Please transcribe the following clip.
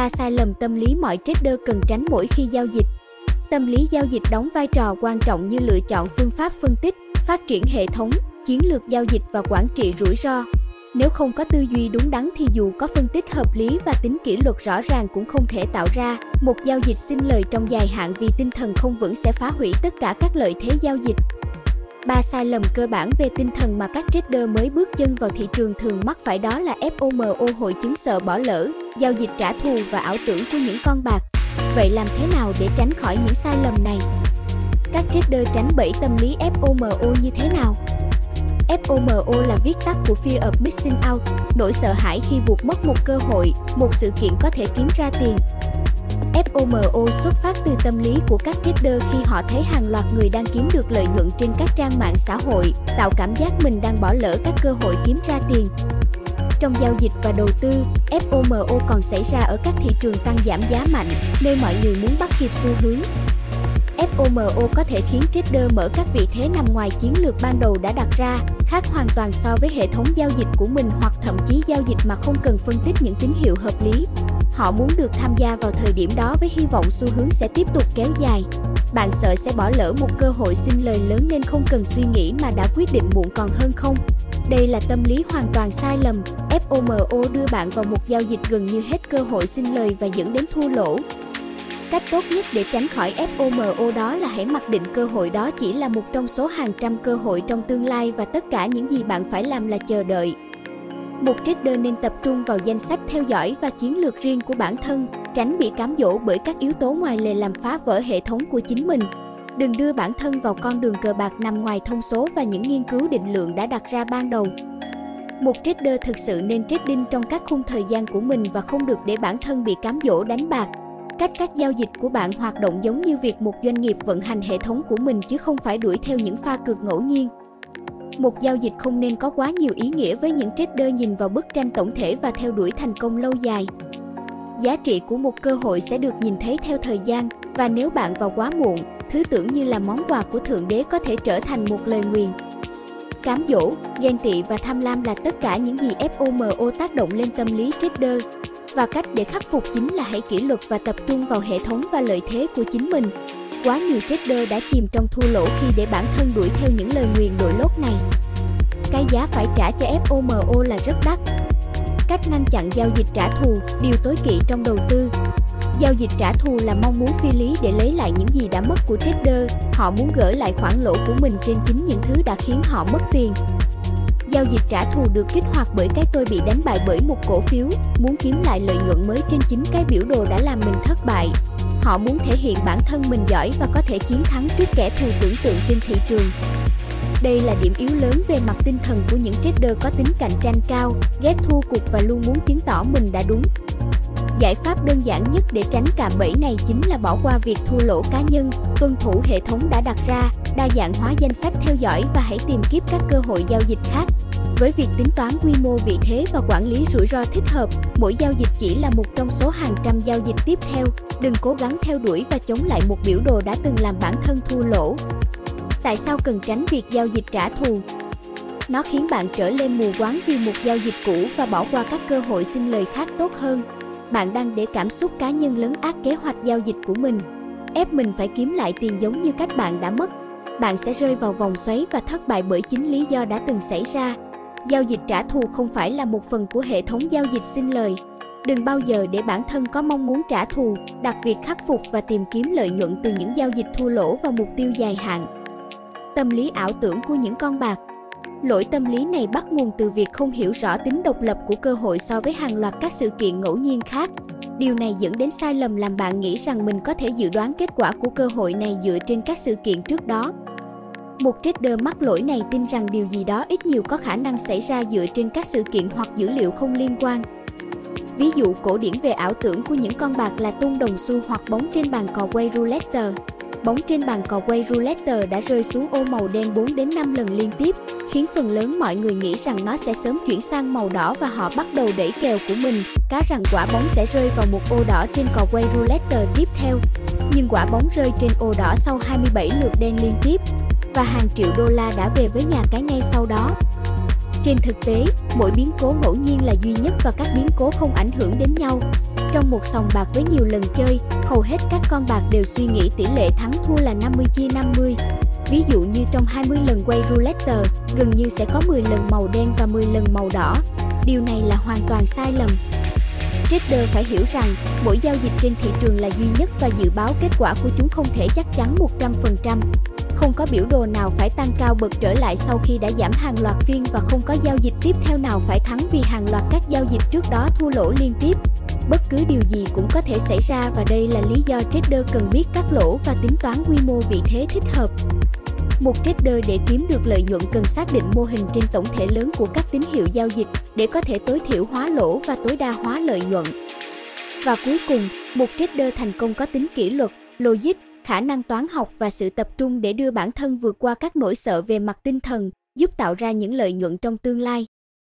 3 sai lầm tâm lý mọi trader cần tránh mỗi khi giao dịch. Tâm lý giao dịch đóng vai trò quan trọng như lựa chọn phương pháp phân tích, phát triển hệ thống, chiến lược giao dịch và quản trị rủi ro. Nếu không có tư duy đúng đắn thì dù có phân tích hợp lý và tính kỷ luật rõ ràng cũng không thể tạo ra một giao dịch sinh lời trong dài hạn vì tinh thần không vững sẽ phá hủy tất cả các lợi thế giao dịch. Ba sai lầm cơ bản về tinh thần mà các trader mới bước chân vào thị trường thường mắc phải đó là FOMO hội chứng sợ bỏ lỡ, giao dịch trả thù và ảo tưởng của những con bạc. Vậy làm thế nào để tránh khỏi những sai lầm này? Các trader tránh bẫy tâm lý FOMO như thế nào? FOMO là viết tắt của Fear of Missing Out, nỗi sợ hãi khi vụt mất một cơ hội, một sự kiện có thể kiếm ra tiền. FOMO xuất phát từ tâm lý của các trader khi họ thấy hàng loạt người đang kiếm được lợi nhuận trên các trang mạng xã hội, tạo cảm giác mình đang bỏ lỡ các cơ hội kiếm ra tiền. Trong giao dịch và đầu tư, FOMO còn xảy ra ở các thị trường tăng giảm giá mạnh, nơi mọi người muốn bắt kịp xu hướng. FOMO có thể khiến trader mở các vị thế nằm ngoài chiến lược ban đầu đã đặt ra, khác hoàn toàn so với hệ thống giao dịch của mình hoặc thậm chí giao dịch mà không cần phân tích những tín hiệu hợp lý. Họ muốn được tham gia vào thời điểm đó với hy vọng xu hướng sẽ tiếp tục kéo dài. Bạn sợ sẽ bỏ lỡ một cơ hội xin lời lớn nên không cần suy nghĩ mà đã quyết định muộn còn hơn không? Đây là tâm lý hoàn toàn sai lầm. FOMO đưa bạn vào một giao dịch gần như hết cơ hội xin lời và dẫn đến thua lỗ. Cách tốt nhất để tránh khỏi FOMO đó là hãy mặc định cơ hội đó chỉ là một trong số hàng trăm cơ hội trong tương lai và tất cả những gì bạn phải làm là chờ đợi. Một trader nên tập trung vào danh sách theo dõi và chiến lược riêng của bản thân, tránh bị cám dỗ bởi các yếu tố ngoài lề làm phá vỡ hệ thống của chính mình. Đừng đưa bản thân vào con đường cờ bạc nằm ngoài thông số và những nghiên cứu định lượng đã đặt ra ban đầu. Một trader thực sự nên trading trong các khung thời gian của mình và không được để bản thân bị cám dỗ đánh bạc. Cách các giao dịch của bạn hoạt động giống như việc một doanh nghiệp vận hành hệ thống của mình chứ không phải đuổi theo những pha cược ngẫu nhiên. Một giao dịch không nên có quá nhiều ý nghĩa với những trader nhìn vào bức tranh tổng thể và theo đuổi thành công lâu dài. Giá trị của một cơ hội sẽ được nhìn thấy theo thời gian và nếu bạn vào quá muộn, thứ tưởng như là món quà của Thượng Đế có thể trở thành một lời nguyền. Cám dỗ, ghen tị và tham lam là tất cả những gì FOMO tác động lên tâm lý trader. Và cách để khắc phục chính là hãy kỷ luật và tập trung vào hệ thống và lợi thế của chính mình. Quá nhiều trader đã chìm trong thua lỗ khi để bản thân đuổi theo những lời nguyền đội lốt này. Cái giá phải trả cho FOMO là rất đắt. Cách ngăn chặn giao dịch trả thù, điều tối kỵ trong đầu tư. Giao dịch trả thù là mong muốn phi lý để lấy lại những gì đã mất của trader. Họ muốn gỡ lại khoản lỗ của mình trên chính những thứ đã khiến họ mất tiền. Giao dịch trả thù được kích hoạt bởi cái tôi bị đánh bại bởi một cổ phiếu, muốn kiếm lại lợi nhuận mới trên chính cái biểu đồ đã làm mình thất bại. Họ muốn thể hiện bản thân mình giỏi và có thể chiến thắng trước kẻ thù tưởng tượng trên thị trường. Đây là điểm yếu lớn về mặt tinh thần của những trader có tính cạnh tranh cao, ghét thua cuộc và luôn muốn chứng tỏ mình đã đúng. Giải pháp đơn giản nhất để tránh cạm bẫy này chính là bỏ qua việc thua lỗ cá nhân, tuân thủ hệ thống đã đặt ra, đa dạng hóa danh sách theo dõi và hãy tìm kiếm các cơ hội giao dịch khác. Với việc tính toán quy mô vị thế và quản lý rủi ro thích hợp, mỗi giao dịch chỉ là một trong số hàng trăm giao dịch tiếp theo. Đừng cố gắng theo đuổi và chống lại một biểu đồ đã từng làm bản thân thua lỗ. Tại sao cần tránh việc giao dịch trả thù? Nó khiến bạn trở lên mù quáng vì một giao dịch cũ và bỏ qua các cơ hội xin lời khác tốt hơn. Bạn đang để cảm xúc cá nhân lấn át kế hoạch giao dịch của mình. Ép mình phải kiếm lại tiền giống như cách bạn đã mất. Bạn sẽ rơi vào vòng xoáy và thất bại bởi chính lý do đã từng xảy ra. Giao dịch trả thù không phải là một phần của hệ thống giao dịch xin lời. Đừng bao giờ để bản thân có mong muốn trả thù, đặt việc khắc phục và tìm kiếm lợi nhuận từ những giao dịch thua lỗ vào mục tiêu dài hạn. Tâm lý ảo tưởng của những con bạc Lỗi tâm lý này bắt nguồn từ việc không hiểu rõ tính độc lập của cơ hội so với hàng loạt các sự kiện ngẫu nhiên khác. Điều này dẫn đến sai lầm làm bạn nghĩ rằng mình có thể dự đoán kết quả của cơ hội này dựa trên các sự kiện trước đó. Một trader mắc lỗi này tin rằng điều gì đó ít nhiều có khả năng xảy ra dựa trên các sự kiện hoặc dữ liệu không liên quan. Ví dụ cổ điển về ảo tưởng của những con bạc là tung đồng xu hoặc bóng trên bàn cò quay roulette. Bóng trên bàn cò quay roulette đã rơi xuống ô màu đen 4 đến 5 lần liên tiếp, khiến phần lớn mọi người nghĩ rằng nó sẽ sớm chuyển sang màu đỏ và họ bắt đầu đẩy kèo của mình, cá rằng quả bóng sẽ rơi vào một ô đỏ trên cò quay roulette tiếp theo. Nhưng quả bóng rơi trên ô đỏ sau 27 lượt đen liên tiếp, và hàng triệu đô la đã về với nhà cái ngay sau đó. Trên thực tế, mỗi biến cố ngẫu nhiên là duy nhất và các biến cố không ảnh hưởng đến nhau. Trong một sòng bạc với nhiều lần chơi, hầu hết các con bạc đều suy nghĩ tỷ lệ thắng thua là 50 chia 50. Ví dụ như trong 20 lần quay roulette, gần như sẽ có 10 lần màu đen và 10 lần màu đỏ. Điều này là hoàn toàn sai lầm. Trader phải hiểu rằng, mỗi giao dịch trên thị trường là duy nhất và dự báo kết quả của chúng không thể chắc chắn 100%. Không có biểu đồ nào phải tăng cao bật trở lại sau khi đã giảm hàng loạt phiên và không có giao dịch tiếp theo nào phải thắng vì hàng loạt các giao dịch trước đó thua lỗ liên tiếp. Bất cứ điều gì cũng có thể xảy ra và đây là lý do trader cần biết cắt lỗ và tính toán quy mô vị thế thích hợp. Một trader để kiếm được lợi nhuận cần xác định mô hình trên tổng thể lớn của các tín hiệu giao dịch để có thể tối thiểu hóa lỗ và tối đa hóa lợi nhuận. Và cuối cùng, một trader thành công có tính kỷ luật, logic, khả năng toán học và sự tập trung để đưa bản thân vượt qua các nỗi sợ về mặt tinh thần, giúp tạo ra những lợi nhuận trong tương lai.